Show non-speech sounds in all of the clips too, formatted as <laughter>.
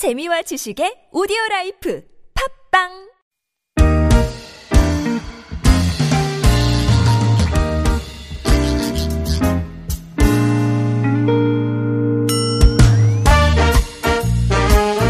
재미와 지식의 오디오 라이프 팟빵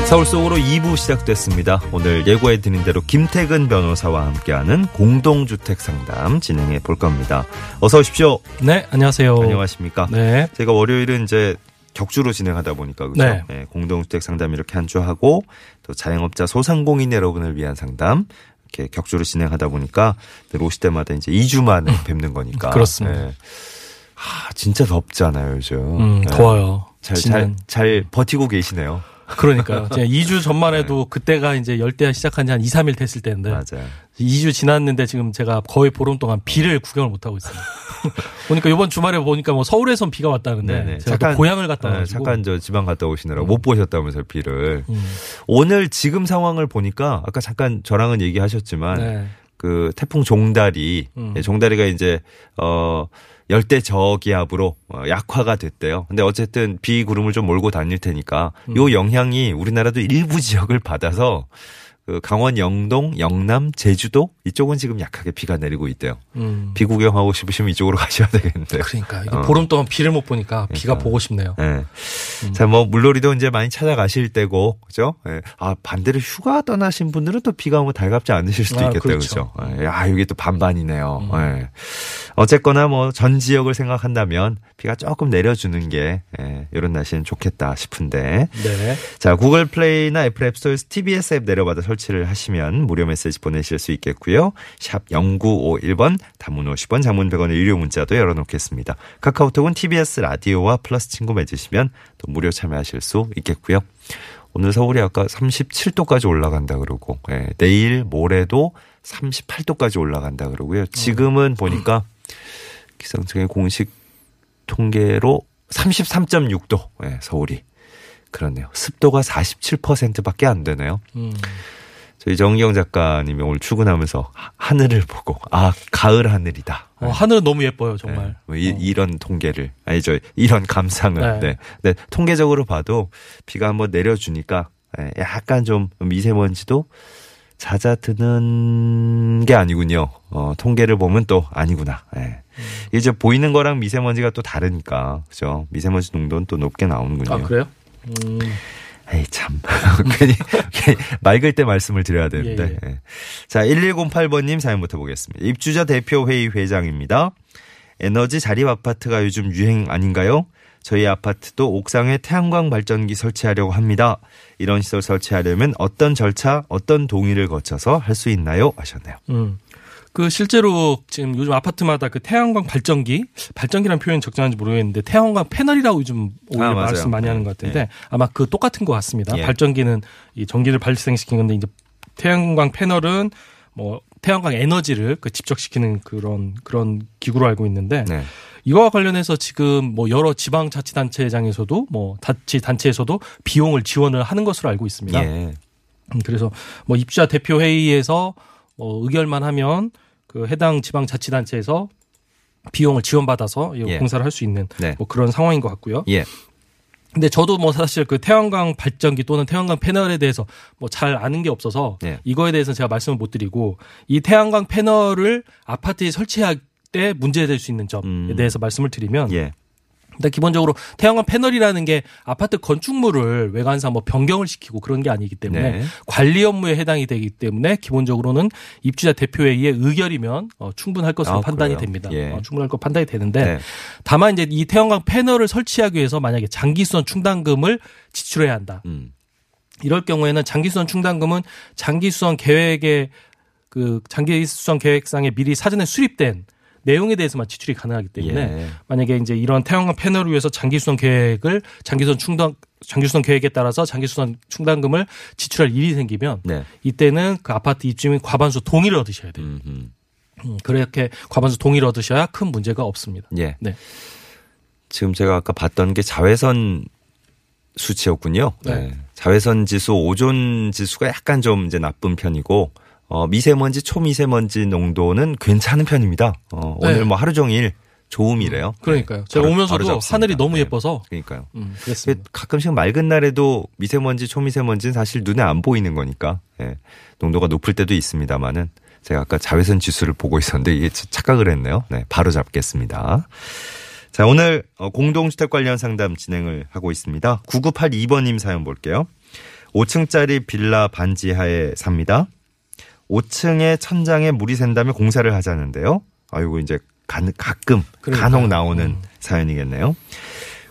서울 속으로 2부 시작됐습니다. 오늘 예고해드린 대로 김태근 변호사와 함께하는 공동주택 상담 진행해 볼 겁니다. 어서 오십시오. 네, 안녕하세요. 안녕하십니까. 네. 제가 월요일은 이제 격주로 진행하다 보니까 그죠? 네. 네, 공동주택 상담 이렇게 한 주 하고 또 자영업자 소상공인 여러분을 위한 상담 이렇게 격주로 진행하다 보니까 늘 오실 때마다 이제 2주 만에 뵙는 거니까. 음. 그렇습니다. 네. 아, 진짜 덥잖아요, 요즘. 음, 네. 더워요. 잘, 잘, 잘 버티고 계시네요. 그러니까요. 제가 <laughs> 2주 전만 해도 그때가 이제 열대야 시작한 지 한 2, 3일 됐을 때인데 맞아요. 2주 지났는데 지금 제가 거의 보름 동안 비를 구경을 못 하고 있어요. <laughs> 보니까 이번 주말에 보니까 뭐 서울에선 비가 왔다는데 네네. 제가 또 고향을 갔다 네, 와가지고 잠깐 저 지방 갔다 오시느라 못 보셨다면서 비를. 음, 오늘 지금 상황을 보니까 아까 잠깐 저랑은 얘기하셨지만 네. 그 태풍 종다리, 음. 예, 종다리가 이제 어 열대 저기압으로 어, 약화가 됐대요. 근데 어쨌든 비 구름을 좀 몰고 다닐 테니까 음. 요 영향이 우리나라도 일부 지역을 받아서 그 강원 영동, 영남, 제주도 이쪽은 지금 약하게 비가 내리고 있대요. 음. 비 구경하고 싶으시면 이쪽으로 <laughs> 가셔야 되겠는데요. 그러니까 어. 보름 동안 비를 못 보니까 비가 그러니까. 보고 싶네요. 예. 자, 뭐, 물놀이도 이제 많이 찾아가실 때고, 그죠? 예. 아, 반대로 휴가 떠나신 분들은 또 비가 오면 달갑지 않으실 수도 아, 있겠다, 그렇죠. 그죠? 예. 아, 이게 또 반반이네요. 음. 예. 어쨌거나 뭐, 전 지역을 생각한다면 비가 조금 내려주는 게, 예, 이런 날씨는 좋겠다 싶은데. 네. 자, 구글 플레이나 애플 앱스토어에서 TBS 앱 내려받아 설치를 하시면 무료 메시지 보내실 수 있겠고요. 샵 0951번, 단문 50원, 장문 100원의 유료 문자도 열어놓겠습니다. 카카오톡은 TBS 라디오와 플러스 친구 맺으시면 또 무료 참여하실 수 있겠고요. 오늘 서울이 아까 37도까지 올라간다 그러고, 예, 내일 모레도 38도까지 올라간다 그러고요. 지금은 보니까 기상청의 공식 통계로 33.6도, 예, 서울이. 그렇네요. 습도가 47%밖에 안 되네요. 음. 저희 정기영 작가님이 오늘 출근하면서 하- 하늘을 보고 아 가을 하늘이다. 어, 하늘은 너무 예뻐요, 정말. 네. 뭐 이, 어. 이런 통계를 아니 저 이런 감상을 네. 네. 네. 통계적으로 봐도 비가 한번 내려주니까 예, 약간 좀 미세먼지도 잦아드는 게 아니군요. 어, 통계를 보면 또 아니구나. 예. 음. 이제 보이는 거랑 미세먼지가 또 다르니까 그죠? 미세먼지 농도는 또 높게 나오는군요. 아, 그래요? 음. 에이 참 <laughs> 괜히, 괜히 맑을 때 말씀을 드려야 되는데 예, 예. 자 1108번님 사연부터 보겠습니다 입주자 대표회의 회장입니다 에너지 자립 아파트가 요즘 유행 아닌가요? 저희 아파트도 옥상에 태양광 발전기 설치하려고 합니다 이런 시설 설치하려면 어떤 절차 어떤 동의를 거쳐서 할 수 있나요? 하셨네요 음. 그 실제로 지금 요즘 아파트마다 그 태양광 발전기, 발전기라는 표현이 적절한지 모르겠는데 태양광 패널이라고 요즘 오히려 아. 말씀 많이 하는 네, 것 같은데 아마 그 똑같은 것 같습니다. 예. 발전기는 이 전기를 발생시킨 건데 이제 태양광 패널은 뭐 태양광 에너지를 그 집적시키는 그런 그런 기구로 알고 있는데 네. 이거와 관련해서 지금 뭐 여러 지방 자치단체장에서도 뭐 자치 단체에서도 비용을 지원을 하는 것으로 알고 있습니다. 예. 음, 그래서 뭐 입주자 대표 회의에서 뭐 의결만 하면 그 해당 지방 자치단체에서 비용을 지원받아서 이 예. 공사를 할 수 있는 네. 뭐 그런 상황인 것 같고요. 예. 근데 저도 뭐 사실 그 태양광 발전기 또는 태양광 패널에 대해서 뭐 잘 아는 게 없어서 예. 이거에 대해서 제가 말씀을 못 드리고 이 태양광 패널을 아파트에 설치할 때 문제될 수 있는 점에 음. 대해서 말씀을 드리면 예. 일단 기본적으로 태양광 패널이라는 게 아파트 건축물을 외관상 뭐 변경을 시키고 그런 게 아니기 때문에 네. 관리 업무에 해당이 되기 때문에 기본적으로는 입주자 대표회의의 의결이면 어, 충분할 것으로 아, 판단이 그래요? 됩니다. 예. 어, 충분할 것 판단이 되는데 네. 다만 이제 이 태양광 패널을 설치하기 위해서 만약에 장기수선 충당금을 지출해야 한다. 음. 이럴 경우에는 장기수선 충당금은 장기수선 계획에 그 장기수선 계획상에 미리 사전에 수립된 내용에 대해서만 지출이 가능하기 때문에 예. 만약에 이제 이런 태양광 패널을 위해서 장기수선 계획을 장기수선 충당 장기수선 계획에 따라서 장기수선 충당금을 지출할 일이 생기면 네. 이때는 그 아파트 입주민 과반수 동의를 얻으셔야 돼요. 음, 음. 음, 그렇게 과반수 동의를 얻으셔야 큰 문제가 없습니다. 예. 네. 지금 제가 아까 봤던 게 자외선 수치였군요. 네. 네. 자외선 지수, 오존 지수가 약간 좀 이제 나쁜 편이고, 어, 미세먼지, 초미세먼지 농도는 괜찮은 편입니다. 어, 네. 오늘 뭐 하루 종일 좋음이래요. 그러니까요. 네, 제가 바로- 오면서도 바로. 하늘이 너무 네. 예뻐서 그러니까요. 음, 그랬습니다. 가끔씩 맑은 날에도 미세먼지, 초미세먼지는 사실 눈에 안 보이는 거니까 예. 농도가 높을 때도 있습니다만은 제가 아까 자외선 지수를 보고 있었는데 이게 착각을 했네요. 네, 바로 잡겠습니다. 자, 오늘 어, 공동주택 관련 상담 진행을 하고 있습니다. 9982번님 사연 볼게요. 5층짜리 빌라 반지하에 삽니다. 5층에 천장에 물이 샌다며 공사를 하자는데요. 아이고 이제 간- 가끔 그러니까요. 간혹 나오는 음. 사연이겠네요.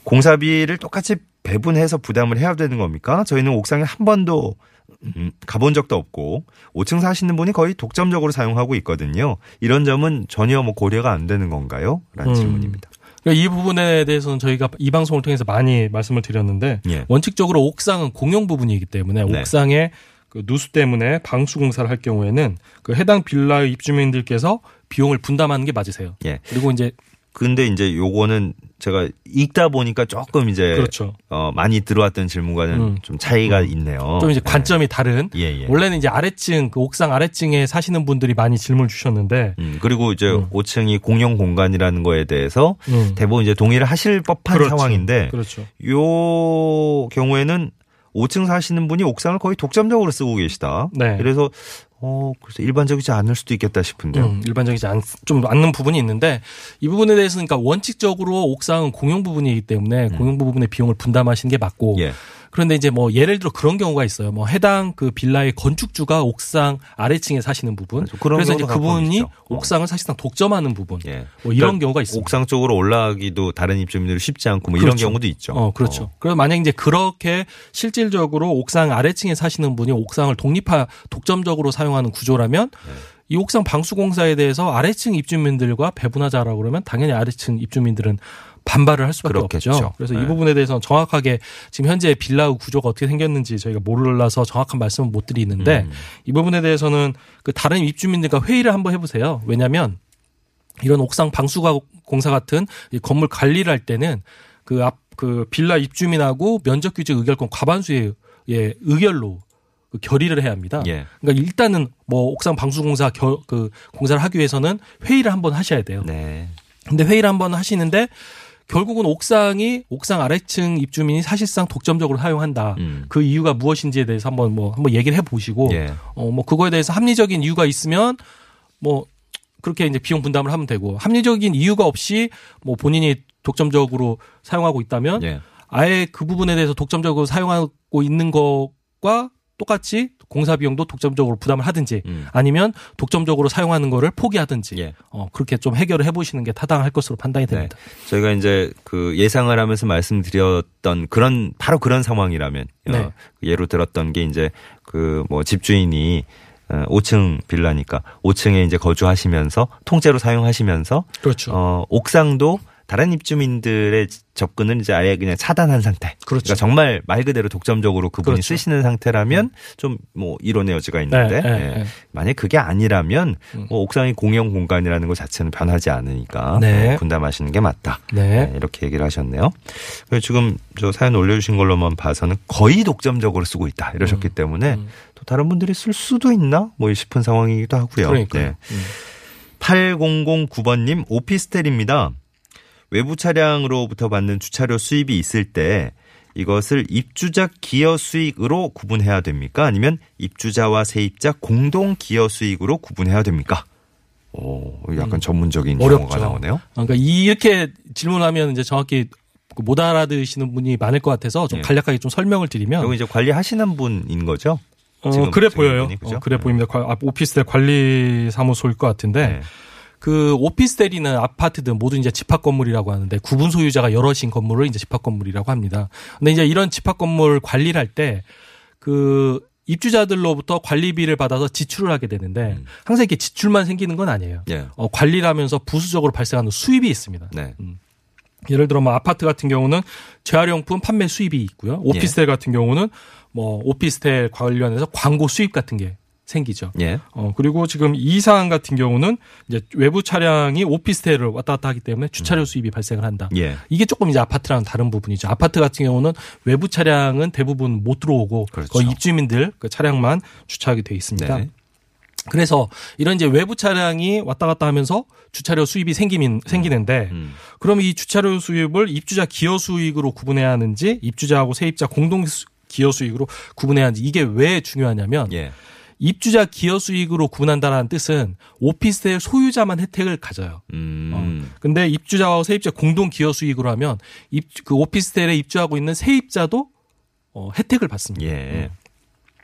공사비를 똑같이 배분해서 부담을 해야 되는 겁니까? 저희는 옥상에 한 번도 음, 가본 적도 없고 5층 사시는 분이 거의 독점적으로 사용하고 있거든요. 이런 점은 전혀 뭐 고려가 안 되는 건가요? 라는 음. 질문입니다. 그러니까 이 부분에 대해서는 저희가 이 방송을 통해서 많이 말씀을 드렸는데 예. 원칙적으로 옥상은 공용 부분이기 때문에 네. 옥상에 그 누수 때문에 방수 공사를 할 경우에는 그 해당 빌라의 입주민들께서 비용을 분담하는 게 맞으세요. 예. 그리고 이제 근데 이제 요거는 제가 읽다 보니까 조금 이제 그렇죠. 어, 많이 들어왔던 질문과는 음. 좀 차이가 있네요. 좀 이제 네. 관점이 다른 예, 예. 원래는 이제 아래층 그 옥상 아래층에 사시는 분들이 많이 질문을 주셨는데 음, 그리고 이제 음. 5층이 공용 공간이라는 거에 대해서 음. 대부분 이제 동의를 하실 법한 그렇죠. 상황인데 그렇죠. 요 경우에는 5층 사시는 분이 옥상을 거의 독점적으로 쓰고 계시다. 네. 그래서 어 그래서 일반적이지 않을 수도 있겠다 싶은데요. 음, 일반적이지 않, 좀 않는 부분이 있는데 이 부분에 대해서는 그러니까 원칙적으로 옥상은 공용 부분이기 때문에 공용 부분의 비용을 분담하시는 게 맞고 음. 예. 그런데 이제 뭐 예를 들어 그런 경우가 있어요. 뭐 해당 그 빌라의 건축주가 옥상 아래층에 사시는 부분. 그런 그래서 이제 그분이. 어. 옥상을 사실상 독점하는 부분. 예. 뭐 이런 그러니까 경우가 있습니다. 옥상 쪽으로 올라가기도 다른 입주민들이 쉽지 않고 뭐 이런 그렇죠. 경우도 있죠. 어, 그렇죠. 그래서 만약 이제 그렇게 실질적으로 옥상 아래층에 사시는 분이 옥상을 독립화 독점적으로 사용하는 구조라면 네. 이 옥상 방수 공사에 대해서 아래층 입주민들과 배분하자라고 그러면 당연히 아래층 입주민들은 반발을 할 수밖에 그렇겠죠. 없죠. 그래서 네. 이 부분에 대해서는 정확하게 지금 현재 빌라 구조가 어떻게 생겼는지 저희가 몰라서 정확한 말씀은 못 드리는데 음. 이 부분에 대해서는 그 다른 입주민들과 회의를 한번 해보세요. 왜냐하면 이런 옥상 방수가 공사 같은 이 건물 관리를 할 때는 그 앞 그 빌라 입주민하고 면적 규제 의결권 과반수의 예, 의결로 그 결의를 해야 합니다. 예. 그러니까 일단은 뭐 옥상 방수 공사 겨, 그 공사를 하기 위해서는 회의를 한번 하셔야 돼요. 네. 근데 회의를 한번 하시는데 결국은 옥상이 옥상 아래층 입주민이 사실상 독점적으로 사용한다. 음. 그 이유가 무엇인지에 대해서 한번 뭐 한번 얘기를 해 보시고 예. 어뭐 그거에 대해서 합리적인 이유가 있으면 뭐 그렇게 이제 비용 분담을 하면 되고 합리적인 이유가 없이 뭐 본인이 독점적으로 사용하고 있다면 예. 아예 그 부분에 대해서 독점적으로 사용하고 있는 것과 똑같이 공사 비용도 독점적으로 부담을 하든지 음. 아니면 독점적으로 사용하는 거를 포기하든지 예. 어 그렇게 좀 해결을 해 보시는 게 타당할 것으로 판단이 네. 됩니다. 저희가 이제 그 예상을 하면서 말씀드렸던 그런 바로 그런 상황이라면 네. 어, 예로 들었던 게 이제 그 뭐 집주인이 어, 5층 빌라니까 5층에 이제 거주하시면서 통째로 사용하시면서 그렇죠. 어, 옥상도 다른 입주민들의 접근을 이제 아예 그냥 차단한 상태. 그렇죠. 그러니까 정말 말 그대로 독점적으로 그분이 그렇죠. 쓰시는 상태라면 좀 뭐 이론의 여지가 있는데 네, 네, 예. 네. 만약 그게 아니라면 음. 뭐 옥상이 공용 공간이라는 것 자체는 변하지 않으니까 네. 어, 분담하시는 게 맞다. 네. 네, 이렇게 얘기를 하셨네요. 그리고 지금 저 사연 올려주신 걸로만 봐서는 거의 독점적으로 쓰고 있다 이러셨기 때문에 음. 또 다른 분들이 쓸 수도 있나 뭐 싶은 상황이기도 하고요. 그러니까 네. 요 음. 8009번님 오피스텔입니다. 외부 차량으로부터 받는 주차료 수입이 있을 때 이것을 입주자 기여 수익으로 구분해야 됩니까? 아니면 입주자와 세입자 공동 기여 수익으로 구분해야 됩니까? 오, 약간 음. 전문적인 어렵죠. 용어가 나오네요. 그러니까 이렇게 질문하면 이제 정확히 그못 알아들으시는 분이 많을 것 같아서 좀 예. 간략하게 좀 설명을 드리면 이거 이제 관리하시는 분인 거죠? 어, 그래 보여요. 분이, 그죠? 어, 그래 네. 보입니다. 관- 아, 오피스텔 관리 사무소일 것 같은데 네. 그 오피스텔이나 아파트든 모두 이제 집합 건물이라고 하는데 구분 소유자가 여럿인 건물을 이제 집합 건물이라고 합니다. 근데 이제 이런 집합 건물 관리를 할 때 그 입주자들로부터 관리비를 받아서 지출을 하게 되는데 음. 항상 이렇게 지출만 생기는 건 아니에요. 예. 어, 관리를 하면서 부수적으로 발생하는 수입이 있습니다. 네. 예를 들어 뭐 아파트 같은 경우는 재활용품 판매 수입이 있고요. 오피스텔 같은 경우는 뭐 오피스텔 관련해서 광고 수입 같은 게 생기죠. 예. 어 그리고 지금 이 사안 같은 경우는 이제 외부 차량이 오피스텔을 왔다 갔다 하기 때문에 주차료 수입이 발생을 한다. 예. 이게 조금 이제 아파트랑 다른 부분이죠. 아파트 같은 경우는 외부 차량은 대부분 못 들어오고 그렇죠. 거의 입주민들 그 차량만 주차하게 돼 있습니다. 네. 그래서 이런 이제 외부 차량이 왔다 갔다 하면서 주차료 수입이 생기min, 생기는데 음. 그럼 이 주차료 수입을 입주자 기여 수익으로 구분해야 하는지 입주자하고 세입자 공동 수- 기여 수익으로 구분해야 하는지 이게 왜 중요하냐면 예. 입주자 기여 수익으로 구분한다는 뜻은 오피스텔 소유자만 혜택을 가져요. 음. 근데 입주자와 세입자 공동 기여 수익으로 하면 입, 그 오피스텔에 입주하고 있는 세입자도 어, 혜택을 받습니다. 예.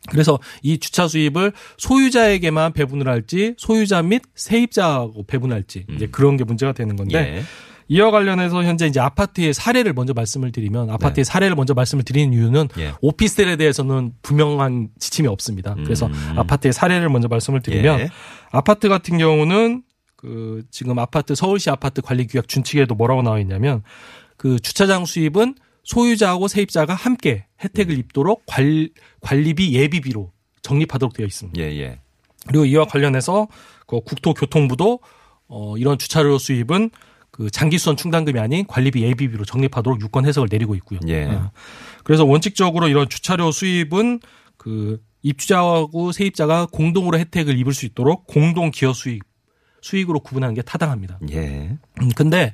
그래서 이 주차 수입을 소유자에게만 배분을 할지 소유자 및 세입자하고 배분할지 이제 그런 게 문제가 되는 건데 예. 이와 관련해서 현재 이제 아파트의 사례를 먼저 말씀을 드리면 아파트의 사례를 먼저 말씀을 드리는 이유는 네. 예. 오피스텔에 대해서는 분명한 지침이 없습니다. 그래서 음. 아파트의 사례를 먼저 말씀을 드리면 예. 아파트 같은 경우는 그 지금 아파트 서울시 아파트 관리 규약 준칙에도 뭐라고 나와 있냐면 그 주차장 수입은 소유자하고 세입자가 함께 혜택을 음. 입도록 관, 관리비 예비비로 적립하도록 되어 있습니다. 예, 예. 그리고 이와 관련해서 그 국토교통부도 어 이런 주차료 수입은 그 장기수선 충당금이 아닌 관리비 예비비로 적립하도록 유권 해석을 내리고 있고요. 예. 어. 그래서 원칙적으로 이런 주차료 수입은 그 입주자하고 세입자가 공동으로 혜택을 입을 수 있도록 공동 기여 수익 수익으로 구분하는 게 타당합니다. 예. 음, 근데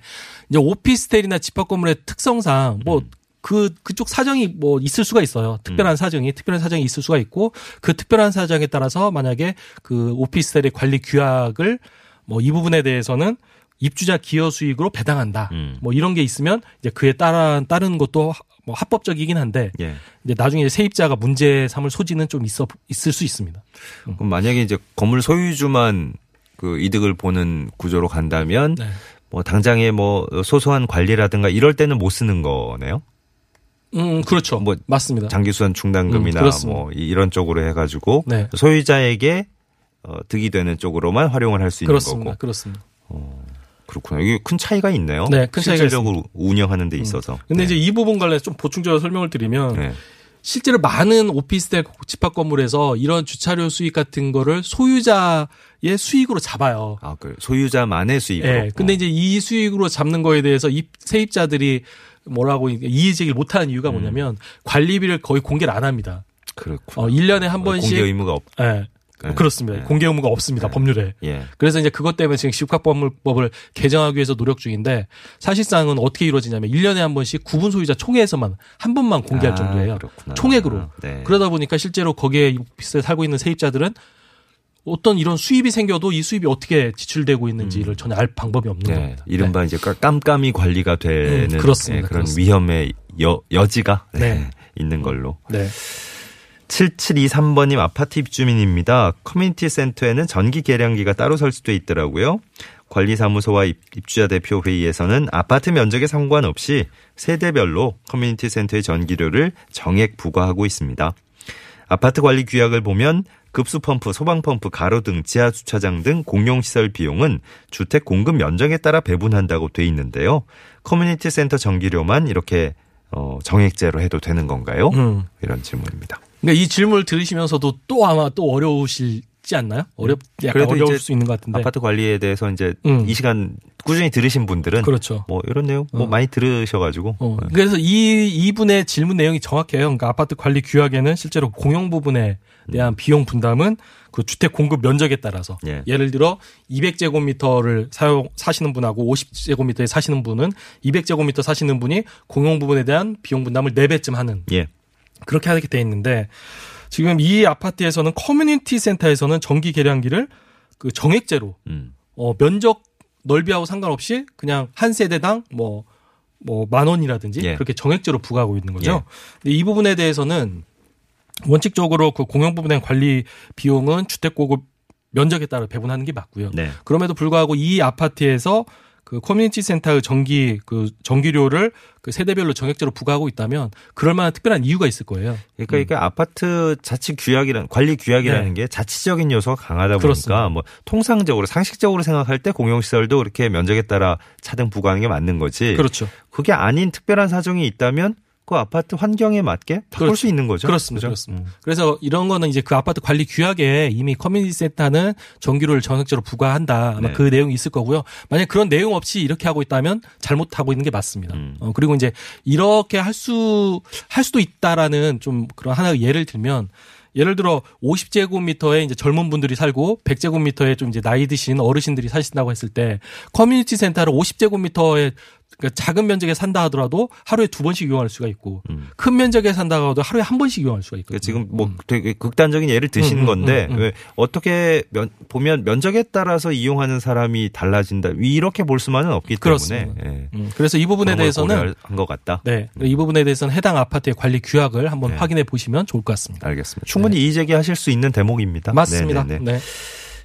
이제 오피스텔이나 집합 건물의 특성상 뭐그 그쪽 사정이 뭐 있을 수가 있어요. 특별한 사정이 특별한 사정이 있을 수가 있고 그 특별한 사정에 따라서 만약에 그 오피스텔의 관리 규약을 뭐 이 부분에 대해서는 입주자 기여 수익으로 배당한다. 음. 뭐 이런 게 있으면 이제 그에 따라 따르는 것도 하- 뭐 합법적이긴 한데 예. 이제 나중에 세입자가 문제 삼을 소지는 좀 있어 있을 수 있습니다. 그럼 만약에 이제 건물 소유주만 그 이득을 보는 구조로 간다면 네. 뭐 당장에 뭐 소소한 관리라든가 이럴 때는 못 쓰는 거네요. 음, 그렇죠. 뭐 맞습니다. 장기수선 음, 충당금이나 그렇습니다. 뭐 이- 이런 쪽으로 해가지고 네. 소유자에게 어, 득이 되는 쪽으로만 활용을 할 수 있는 그렇습니다. 거고. 그렇습니다. 그렇구나. 이게 큰 차이가 있네요. 네, 큰 차이가 실질적으로 운영하는 데 있어서. 근데 네. 이제 이 부분 관련해서 좀 보충적으로 설명을 드리면 네. 실제로 많은 오피스텔 집합 건물에서 이런 주차료 수익 같은 거를 소유자의 수익으로 잡아요. 아, 그 소유자만의 수익으로. 예. 근데 어. 이제 이 수익으로 잡는 거에 대해서 입, 세입자들이 뭐라고 이의 제기를 못 하는 이유가 뭐냐면 관리비를 거의 공개를 안 합니다. 그렇구나. 어, 1년에 한 어, 번씩 공개 의무가 없. 예. 네. 그렇습니다. 네. 공개 의무가 없습니다. 네. 법률에. 예. 그래서 이제 그것 때문에 지금 집합법을 개정하기 위해서 노력 중인데 사실상은 어떻게 이루어지냐면 1년에 한 번씩 구분 소유자 총회에서만 한 번만 공개할 아, 정도예요. 그렇구나. 총액으로. 네. 그러다 보니까 실제로 거기에 오피스에 살고 있는 세입자들은 어떤 이런 수입이 생겨도 이 수입이 어떻게 지출되고 있는지를 전혀 알 방법이 없는 네. 겁니다. 이른바 이제 까- 깜깜이 관리가 되는 음, 그렇습니다. 예, 그런 그렇습니다. 위험의 여, 여지가 네, 네. 있는 걸로. 네. 7723번님 아파트 입주민입니다. 커뮤니티 센터에는 전기 계량기가 따로 설치돼 있더라고요. 관리사무소와 입- 입주자 대표 회의에서는 아파트 면적에 상관없이 세대별로 커뮤니티 센터의 전기료를 정액 부과하고 있습니다. 아파트 관리 규약을 보면 급수펌프, 소방펌프, 가로등, 지하주차장 등 공용시설 비용은 주택 공급 면적에 따라 배분한다고 돼 있는데요. 커뮤니티 센터 전기료만 이렇게 어, 정액제로 해도 되는 건가요? 음. 이런 질문입니다. 그러니까 이 질문을 들으시면서도 또 아마 또 어려우실 지 않나요? 어렵 약간 그래도 어려울 수 있는 것 같은데. 아파트 관리에 대해서 이제 음. 이 시간 꾸준히 들으신 분들은 그렇죠. 뭐 이런 내용 뭐 어. 많이 들으셔가지고 어, 네. 그래서 이 이분의 질문 내용이 정확해요. 그러니까 아파트 관리 규약에는 실제로 공용 부분에 대한 비용 분담은 그 주택 공급 면적에 따라서 예. 예를 들어 200제곱미터를 사용 사시는 분하고 50제곱미터에 사시는 분은 200제곱미터 사시는 분이 공용 부분에 대한 비용 분담을 4 배쯤 하는 예. 그렇게 하게 돼 있는데 지금 이 아파트에서는 커뮤니티 센터에서는 전기 계량기를 그 정액제로 음. 어, 면적 넓이하고 상관없이 그냥 한 세대당 뭐, 뭐, 만 원이라든지 예. 그렇게 정액제로 부과하고 있는 거죠. 예. 근데 이 부분에 대해서는 원칙적으로 그 공용 부분의 관리 비용은 주택 공급 면적에 따라 배분하는 게 맞고요. 네. 그럼에도 불구하고 이 아파트에서 그 커뮤니티 센터의 전기 그 전기료를 그 세대별로 정액제로 부과하고 있다면 그럴 만한 특별한 이유가 있을 거예요. 그러니까 이게 아파트 자치 규약이란 관리 규약이라는 게 자치적인 요소가 강하다 보니까 네. 그렇습니다. 뭐 통상적으로 상식적으로 생각할 때 공용시설도 그렇게 면적에 따라 차등 부과하는 게 맞는 거지. 그렇죠. 그게 아닌 특별한 사정이 있다면 그 아파트 환경에 맞게 바꿀 그렇죠. 수 있는 거죠. 그렇습니다. 그죠? 그렇습니다. 음. 그래서 이런 거는 이제 그 아파트 관리 규약에 이미 커뮤니티 센터는 전기료를 정액적으로 부과한다. 아마 네. 그 내용이 있을 거고요. 만약 그런 내용 없이 이렇게 하고 있다면 잘못하고 있는 게 맞습니다. 음. 어, 그리고 이제 이렇게 할 수, 할 수도 있다라는 좀 그런 하나의 예를 들면 예를 들어 50제곱미터에 이제 젊은 분들이 살고 100제곱미터에 좀 이제 나이 드신 어르신들이 사신다고 했을 때 커뮤니티 센터를 50제곱미터에 그러니까 작은 면적에 산다 하더라도 하루에 두 번씩 이용할 수가 있고 음. 큰 면적에 산다 하더라도 하루에 한 번씩 이용할 수가 있거든요. 그러니까 지금 뭐 되게 극단적인 예를 드시는 음, 음, 건데 음, 음. 왜 어떻게 면, 보면 면적에 따라서 이용하는 사람이 달라진다 이렇게 볼 수만은 없기 그렇습니다. 때문에 예. 음, 그래서 이 부분에 대해서는 고려한 것 같다. 네, 이 부분에 대해서는 해당 아파트의 관리 규약을 한번 네. 확인해 보시면 좋을 것 같습니다. 알겠습니다. 충분히 이의 제기하실 수 있는 대목입니다. 맞습니다. 네네네. 네.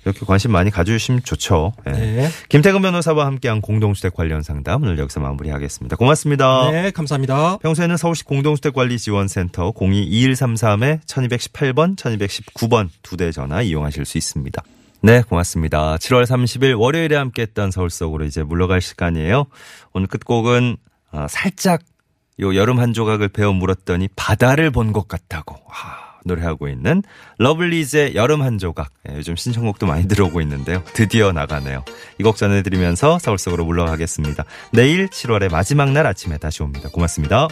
이렇게 관심 많이 가져주시면 좋죠. 예. 네. 김태근 변호사와 함께한 공동주택 관련 상담 오늘 여기서 마무리하겠습니다. 고맙습니다. 네, 감사합니다. 평소에는 서울시 공동주택관리지원센터 022133-1218번, 1219번 두 대 전화 이용하실 수 있습니다. 네, 고맙습니다. 7월 30일 월요일에 함께했던 서울 속으로 이제 물러갈 시간이에요. 오늘 끝곡은 아, 살짝 요 여름 한 조각을 베어 물었더니 바다를 본 것 같다고 아, 노래하고 있는 러블리즈의 여름 한 조각. 예, 요즘 신청곡도 많이 들어오고 있는데요. 드디어 나가네요. 이 곡 전해드리면서 서울 속으로 물러가겠습니다. 내일 7월의 마지막 날 아침에 다시 옵니다. 고맙습니다.